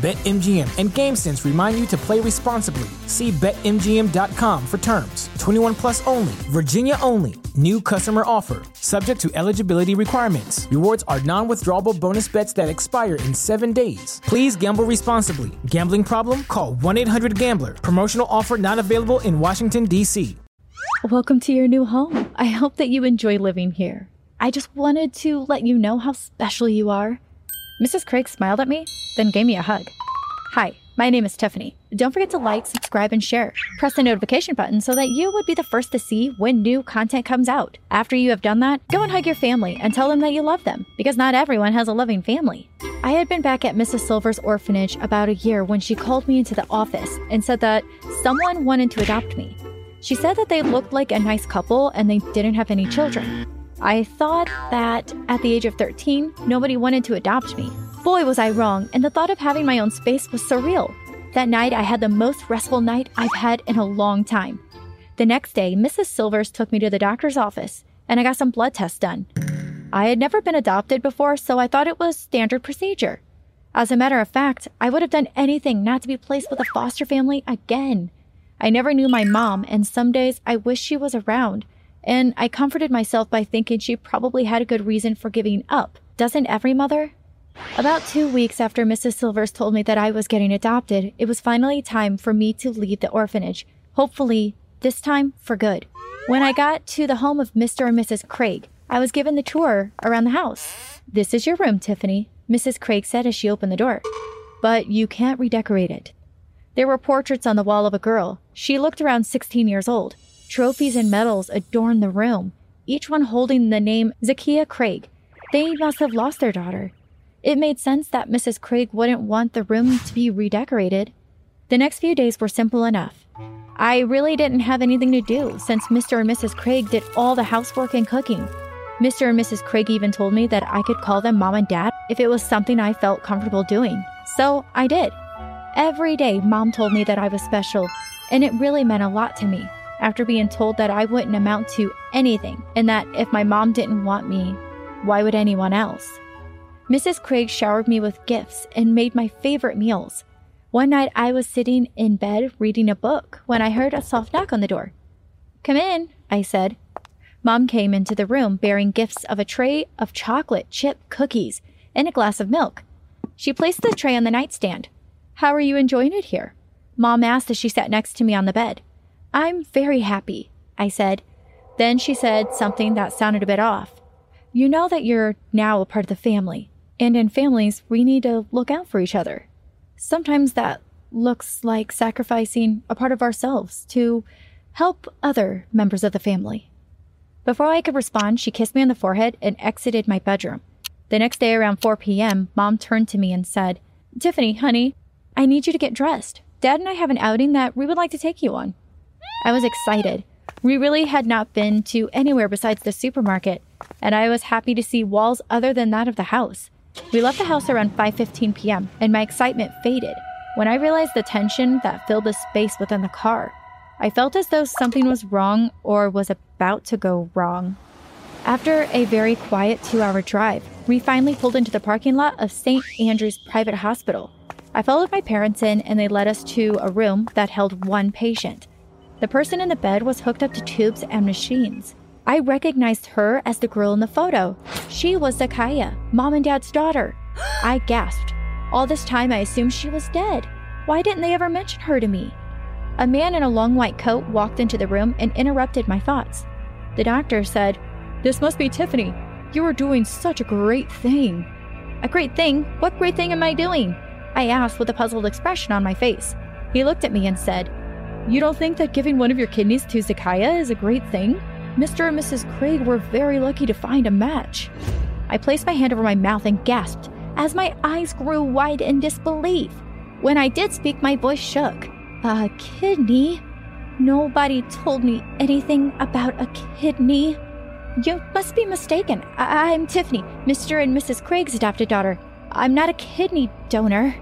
BetMGM and GameSense remind you to play responsibly. See BetMGM.com for terms. 21 plus only, Virginia only. New customer offer, subject to eligibility requirements. Rewards are non withdrawable bonus bets that expire in seven days. Please gamble responsibly. Gambling problem? Call 1 800 Gambler. Promotional offer not available in Washington, D.C. Welcome to your new home. I hope that you enjoy living here. I just wanted to let you know how special you are. Mrs. Craig smiled at me, then gave me a hug. Hi, my name is Tiffany. Don't forget to like, subscribe, and share. Press the notification button so that you would be the first to see when new content comes out. After you have done that, go and hug your family and tell them that you love them, because not everyone has a loving family. I had been back at Mrs. Silver's orphanage about a year when she called me into the office and said that someone wanted to adopt me. She said that they looked like a nice couple and they didn't have any children. I thought that at the age of 13, nobody wanted to adopt me. Boy, was I wrong, and the thought of having my own space was surreal. That night, I had the most restful night I've had in a long time. The next day, Mrs. Silvers took me to the doctor's office, and I got some blood tests done. I had never been adopted before, so I thought it was standard procedure. As a matter of fact, I would have done anything not to be placed with a foster family again. I never knew my mom, and some days I wish she was around and I comforted myself by thinking she probably had a good reason for giving up. Doesn't every mother? About two weeks after Mrs. Silvers told me that I was getting adopted, it was finally time for me to leave the orphanage. Hopefully, this time for good. When I got to the home of Mr. and Mrs. Craig, I was given the tour around the house. This is your room, Tiffany, Mrs. Craig said as she opened the door. But you can't redecorate it. There were portraits on the wall of a girl. She looked around 16 years old. Trophies and medals adorn the room, each one holding the name Zakia Craig. They must have lost their daughter. It made sense that Mrs. Craig wouldn't want the room to be redecorated. The next few days were simple enough. I really didn't have anything to do since Mr. and Mrs. Craig did all the housework and cooking. Mr. and Mrs. Craig even told me that I could call them mom and dad if it was something I felt comfortable doing. So I did. Every day, mom told me that I was special, and it really meant a lot to me after being told that I wouldn't amount to anything and that if my mom didn't want me, why would anyone else? Mrs. Craig showered me with gifts and made my favorite meals. One night I was sitting in bed reading a book when I heard a soft knock on the door. Come in, I said. Mom came into the room bearing gifts of a tray of chocolate chip cookies and a glass of milk. She placed the tray on the nightstand. How are you enjoying it here? Mom asked as she sat next to me on the bed. I'm very happy, I said. Then she said something that sounded a bit off. You know that you're now a part of the family, and in families, we need to look out for each other. Sometimes that looks like sacrificing a part of ourselves to help other members of the family. Before I could respond, she kissed me on the forehead and exited my bedroom. The next day around 4 p.m., mom turned to me and said, Tiffany, honey, I need you to get dressed. Dad and I have an outing that we would like to take you on. I was excited. We really had not been to anywhere besides the supermarket, and I was happy to see walls other than that of the house. We left the house around 5:15 p.m., and my excitement faded when I realized the tension that filled the space within the car. I felt as though something was wrong or was about to go wrong. After a very quiet 2-hour drive, we finally pulled into the parking lot of St. Andrew's Private Hospital. I followed my parents in and they led us to a room that held one patient. The person in the bed was hooked up to tubes and machines. I recognized her as the girl in the photo. She was Zakaya, mom and dad's daughter. I gasped. All this time, I assumed she was dead. Why didn't they ever mention her to me? A man in a long white coat walked into the room and interrupted my thoughts. The doctor said, This must be Tiffany. You are doing such a great thing. A great thing? What great thing am I doing? I asked with a puzzled expression on my face. He looked at me and said, You don't think that giving one of your kidneys to Zakaya is a great thing? Mr. and Mrs. Craig were very lucky to find a match. I placed my hand over my mouth and gasped as my eyes grew wide in disbelief. When I did speak, my voice shook. A kidney? Nobody told me anything about a kidney. You must be mistaken. I- am Tiffany, Mr. and Mrs. Craig's adopted daughter. I'm not a kidney donor.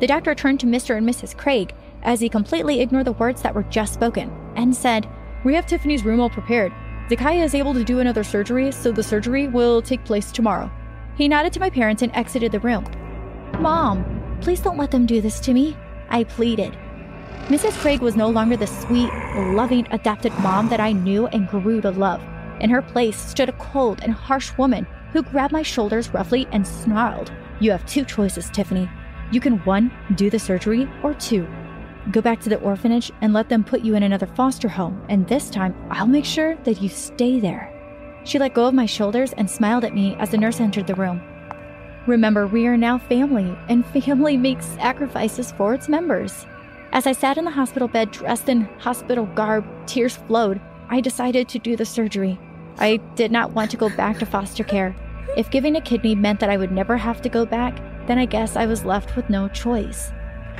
The doctor turned to Mr. and Mrs. Craig as he completely ignored the words that were just spoken and said, We have Tiffany's room all prepared. Zakaya is able to do another surgery, so the surgery will take place tomorrow. He nodded to my parents and exited the room. Mom, please don't let them do this to me, I pleaded. Mrs. Craig was no longer the sweet, loving, adopted mom that I knew and grew to love. In her place stood a cold and harsh woman who grabbed my shoulders roughly and snarled, You have two choices, Tiffany. You can one, do the surgery, or two, go back to the orphanage and let them put you in another foster home, and this time I'll make sure that you stay there. She let go of my shoulders and smiled at me as the nurse entered the room. Remember, we are now family, and family makes sacrifices for its members. As I sat in the hospital bed dressed in hospital garb, tears flowed. I decided to do the surgery. I did not want to go back to foster care. If giving a kidney meant that I would never have to go back, then I guess I was left with no choice.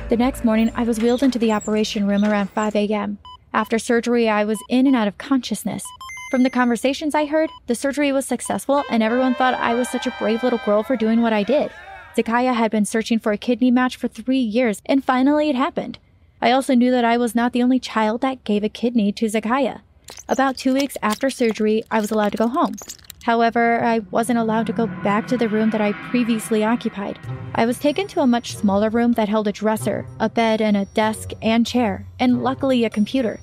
The next morning, I was wheeled into the operation room around 5 a.m. After surgery, I was in and out of consciousness. From the conversations I heard, the surgery was successful, and everyone thought I was such a brave little girl for doing what I did. Zakaya had been searching for a kidney match for three years, and finally it happened. I also knew that I was not the only child that gave a kidney to Zakaya. About two weeks after surgery, I was allowed to go home. However, I wasn't allowed to go back to the room that I previously occupied. I was taken to a much smaller room that held a dresser, a bed, and a desk and chair, and luckily a computer.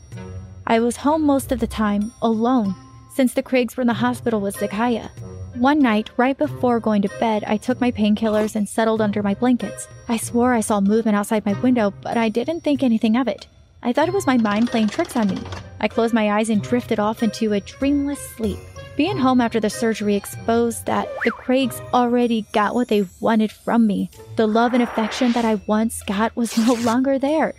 I was home most of the time, alone, since the Craigs were in the hospital with Zakaya. One night, right before going to bed, I took my painkillers and settled under my blankets. I swore I saw movement outside my window, but I didn't think anything of it. I thought it was my mind playing tricks on me. I closed my eyes and drifted off into a dreamless sleep. Being home after the surgery exposed that the Craigs already got what they wanted from me. The love and affection that I once got was no longer there.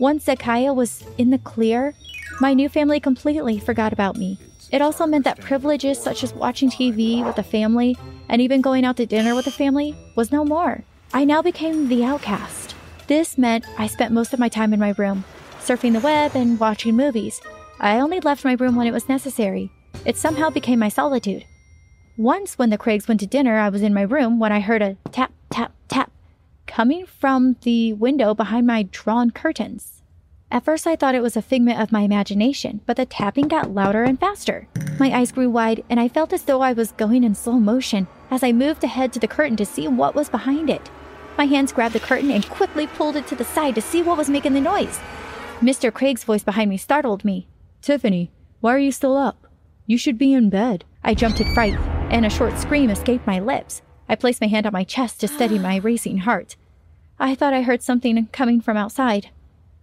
Once Zakaya was in the clear, my new family completely forgot about me. It also meant that privileges such as watching TV with the family and even going out to dinner with the family was no more. I now became the outcast. This meant I spent most of my time in my room, surfing the web and watching movies. I only left my room when it was necessary. It somehow became my solitude. Once, when the Craigs went to dinner, I was in my room when I heard a tap, tap, tap coming from the window behind my drawn curtains. At first, I thought it was a figment of my imagination, but the tapping got louder and faster. My eyes grew wide, and I felt as though I was going in slow motion as I moved ahead to the curtain to see what was behind it. My hands grabbed the curtain and quickly pulled it to the side to see what was making the noise. Mr. Craig's voice behind me startled me. Tiffany, why are you still up? You should be in bed. I jumped in fright, and a short scream escaped my lips. I placed my hand on my chest to steady my racing heart. I thought I heard something coming from outside.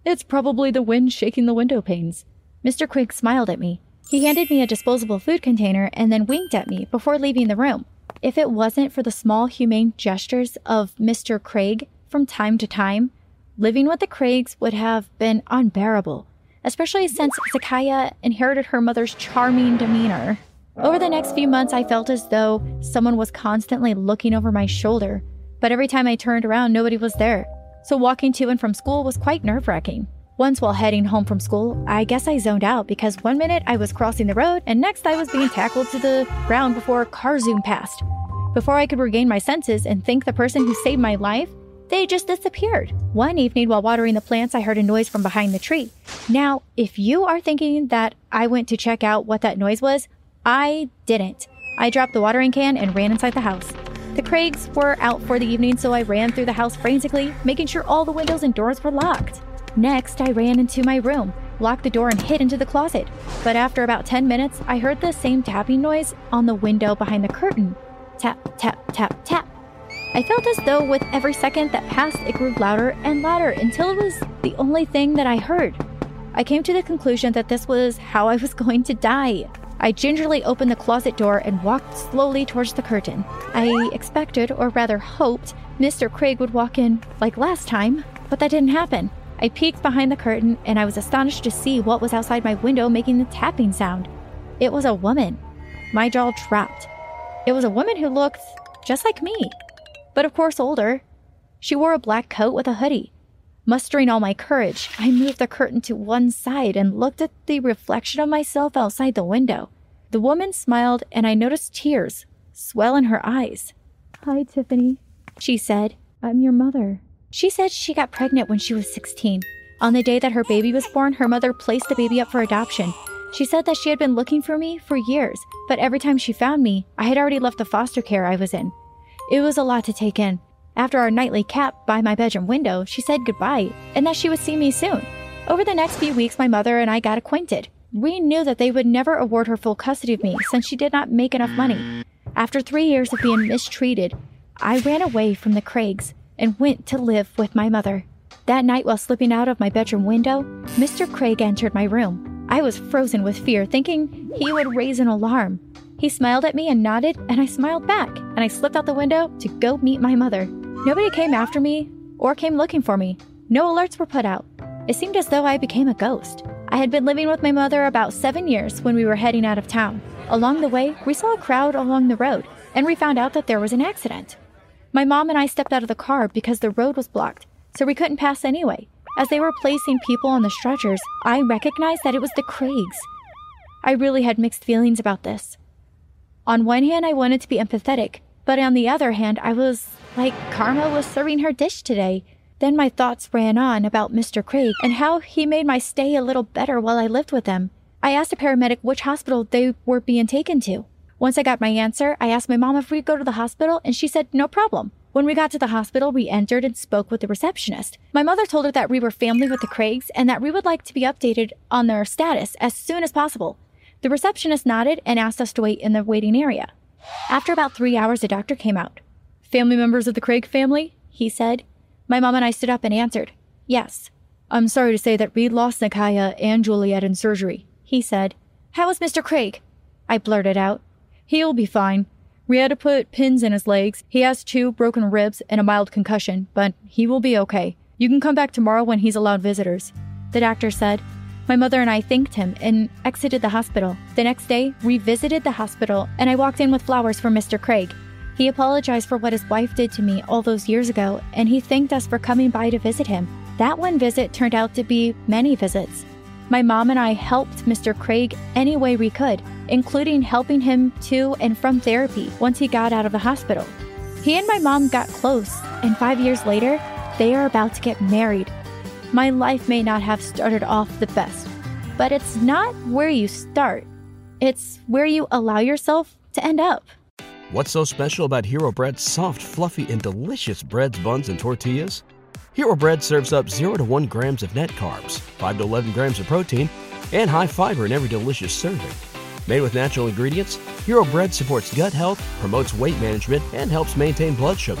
It's probably the wind shaking the window panes. Mr. Craig smiled at me. He handed me a disposable food container and then winked at me before leaving the room. If it wasn't for the small, humane gestures of Mr. Craig from time to time, living with the Craigs would have been unbearable especially since Zakaya inherited her mother's charming demeanor. Over the next few months, I felt as though someone was constantly looking over my shoulder, but every time I turned around, nobody was there. So walking to and from school was quite nerve wracking. Once while heading home from school, I guess I zoned out because one minute I was crossing the road and next I was being tackled to the ground before a car zoomed past. Before I could regain my senses and thank the person who saved my life, they just disappeared. One evening while watering the plants, I heard a noise from behind the tree. Now, if you are thinking that I went to check out what that noise was, I didn't. I dropped the watering can and ran inside the house. The Craigs were out for the evening, so I ran through the house frantically, making sure all the windows and doors were locked. Next, I ran into my room, locked the door, and hid into the closet. But after about 10 minutes, I heard the same tapping noise on the window behind the curtain. Tap, tap, tap, tap. I felt as though with every second that passed, it grew louder and louder until it was the only thing that I heard. I came to the conclusion that this was how I was going to die. I gingerly opened the closet door and walked slowly towards the curtain. I expected, or rather hoped, Mr. Craig would walk in like last time, but that didn't happen. I peeked behind the curtain and I was astonished to see what was outside my window making the tapping sound. It was a woman. My jaw dropped. It was a woman who looked just like me, but of course older. She wore a black coat with a hoodie. Mustering all my courage, I moved the curtain to one side and looked at the reflection of myself outside the window. The woman smiled and I noticed tears swell in her eyes. Hi, Tiffany, she said. I'm your mother. She said she got pregnant when she was 16. On the day that her baby was born, her mother placed the baby up for adoption. She said that she had been looking for me for years, but every time she found me, I had already left the foster care I was in. It was a lot to take in. After our nightly cap by my bedroom window, she said goodbye and that she would see me soon. Over the next few weeks, my mother and I got acquainted. We knew that they would never award her full custody of me since she did not make enough money. After three years of being mistreated, I ran away from the Craigs and went to live with my mother. That night, while slipping out of my bedroom window, Mr. Craig entered my room. I was frozen with fear, thinking he would raise an alarm. He smiled at me and nodded, and I smiled back, and I slipped out the window to go meet my mother. Nobody came after me or came looking for me. No alerts were put out. It seemed as though I became a ghost. I had been living with my mother about seven years when we were heading out of town. Along the way, we saw a crowd along the road, and we found out that there was an accident. My mom and I stepped out of the car because the road was blocked, so we couldn't pass anyway. As they were placing people on the stretchers, I recognized that it was the Craigs. I really had mixed feelings about this. On one hand, I wanted to be empathetic, but on the other hand, I was like Karma was serving her dish today. Then my thoughts ran on about Mr. Craig and how he made my stay a little better while I lived with him. I asked a paramedic which hospital they were being taken to. Once I got my answer, I asked my mom if we'd go to the hospital, and she said no problem. When we got to the hospital, we entered and spoke with the receptionist. My mother told her that we were family with the Craigs and that we would like to be updated on their status as soon as possible. The receptionist nodded and asked us to wait in the waiting area. After about three hours, a doctor came out. Family members of the Craig family? He said. My mom and I stood up and answered, Yes. I'm sorry to say that Reed lost Nakaya and Juliet in surgery, he said. How is Mr. Craig? I blurted out. He'll be fine. We had to put pins in his legs. He has two broken ribs and a mild concussion, but he will be okay. You can come back tomorrow when he's allowed visitors. The doctor said. My mother and I thanked him and exited the hospital. The next day, we visited the hospital and I walked in with flowers for Mr. Craig. He apologized for what his wife did to me all those years ago and he thanked us for coming by to visit him. That one visit turned out to be many visits. My mom and I helped Mr. Craig any way we could, including helping him to and from therapy once he got out of the hospital. He and my mom got close, and five years later, they are about to get married. My life may not have started off the best, but it's not where you start, it's where you allow yourself to end up. What's so special about Hero Bread's soft, fluffy, and delicious breads, buns, and tortillas? Hero Bread serves up 0 to 1 grams of net carbs, 5 to 11 grams of protein, and high fiber in every delicious serving. Made with natural ingredients, Hero Bread supports gut health, promotes weight management, and helps maintain blood sugar.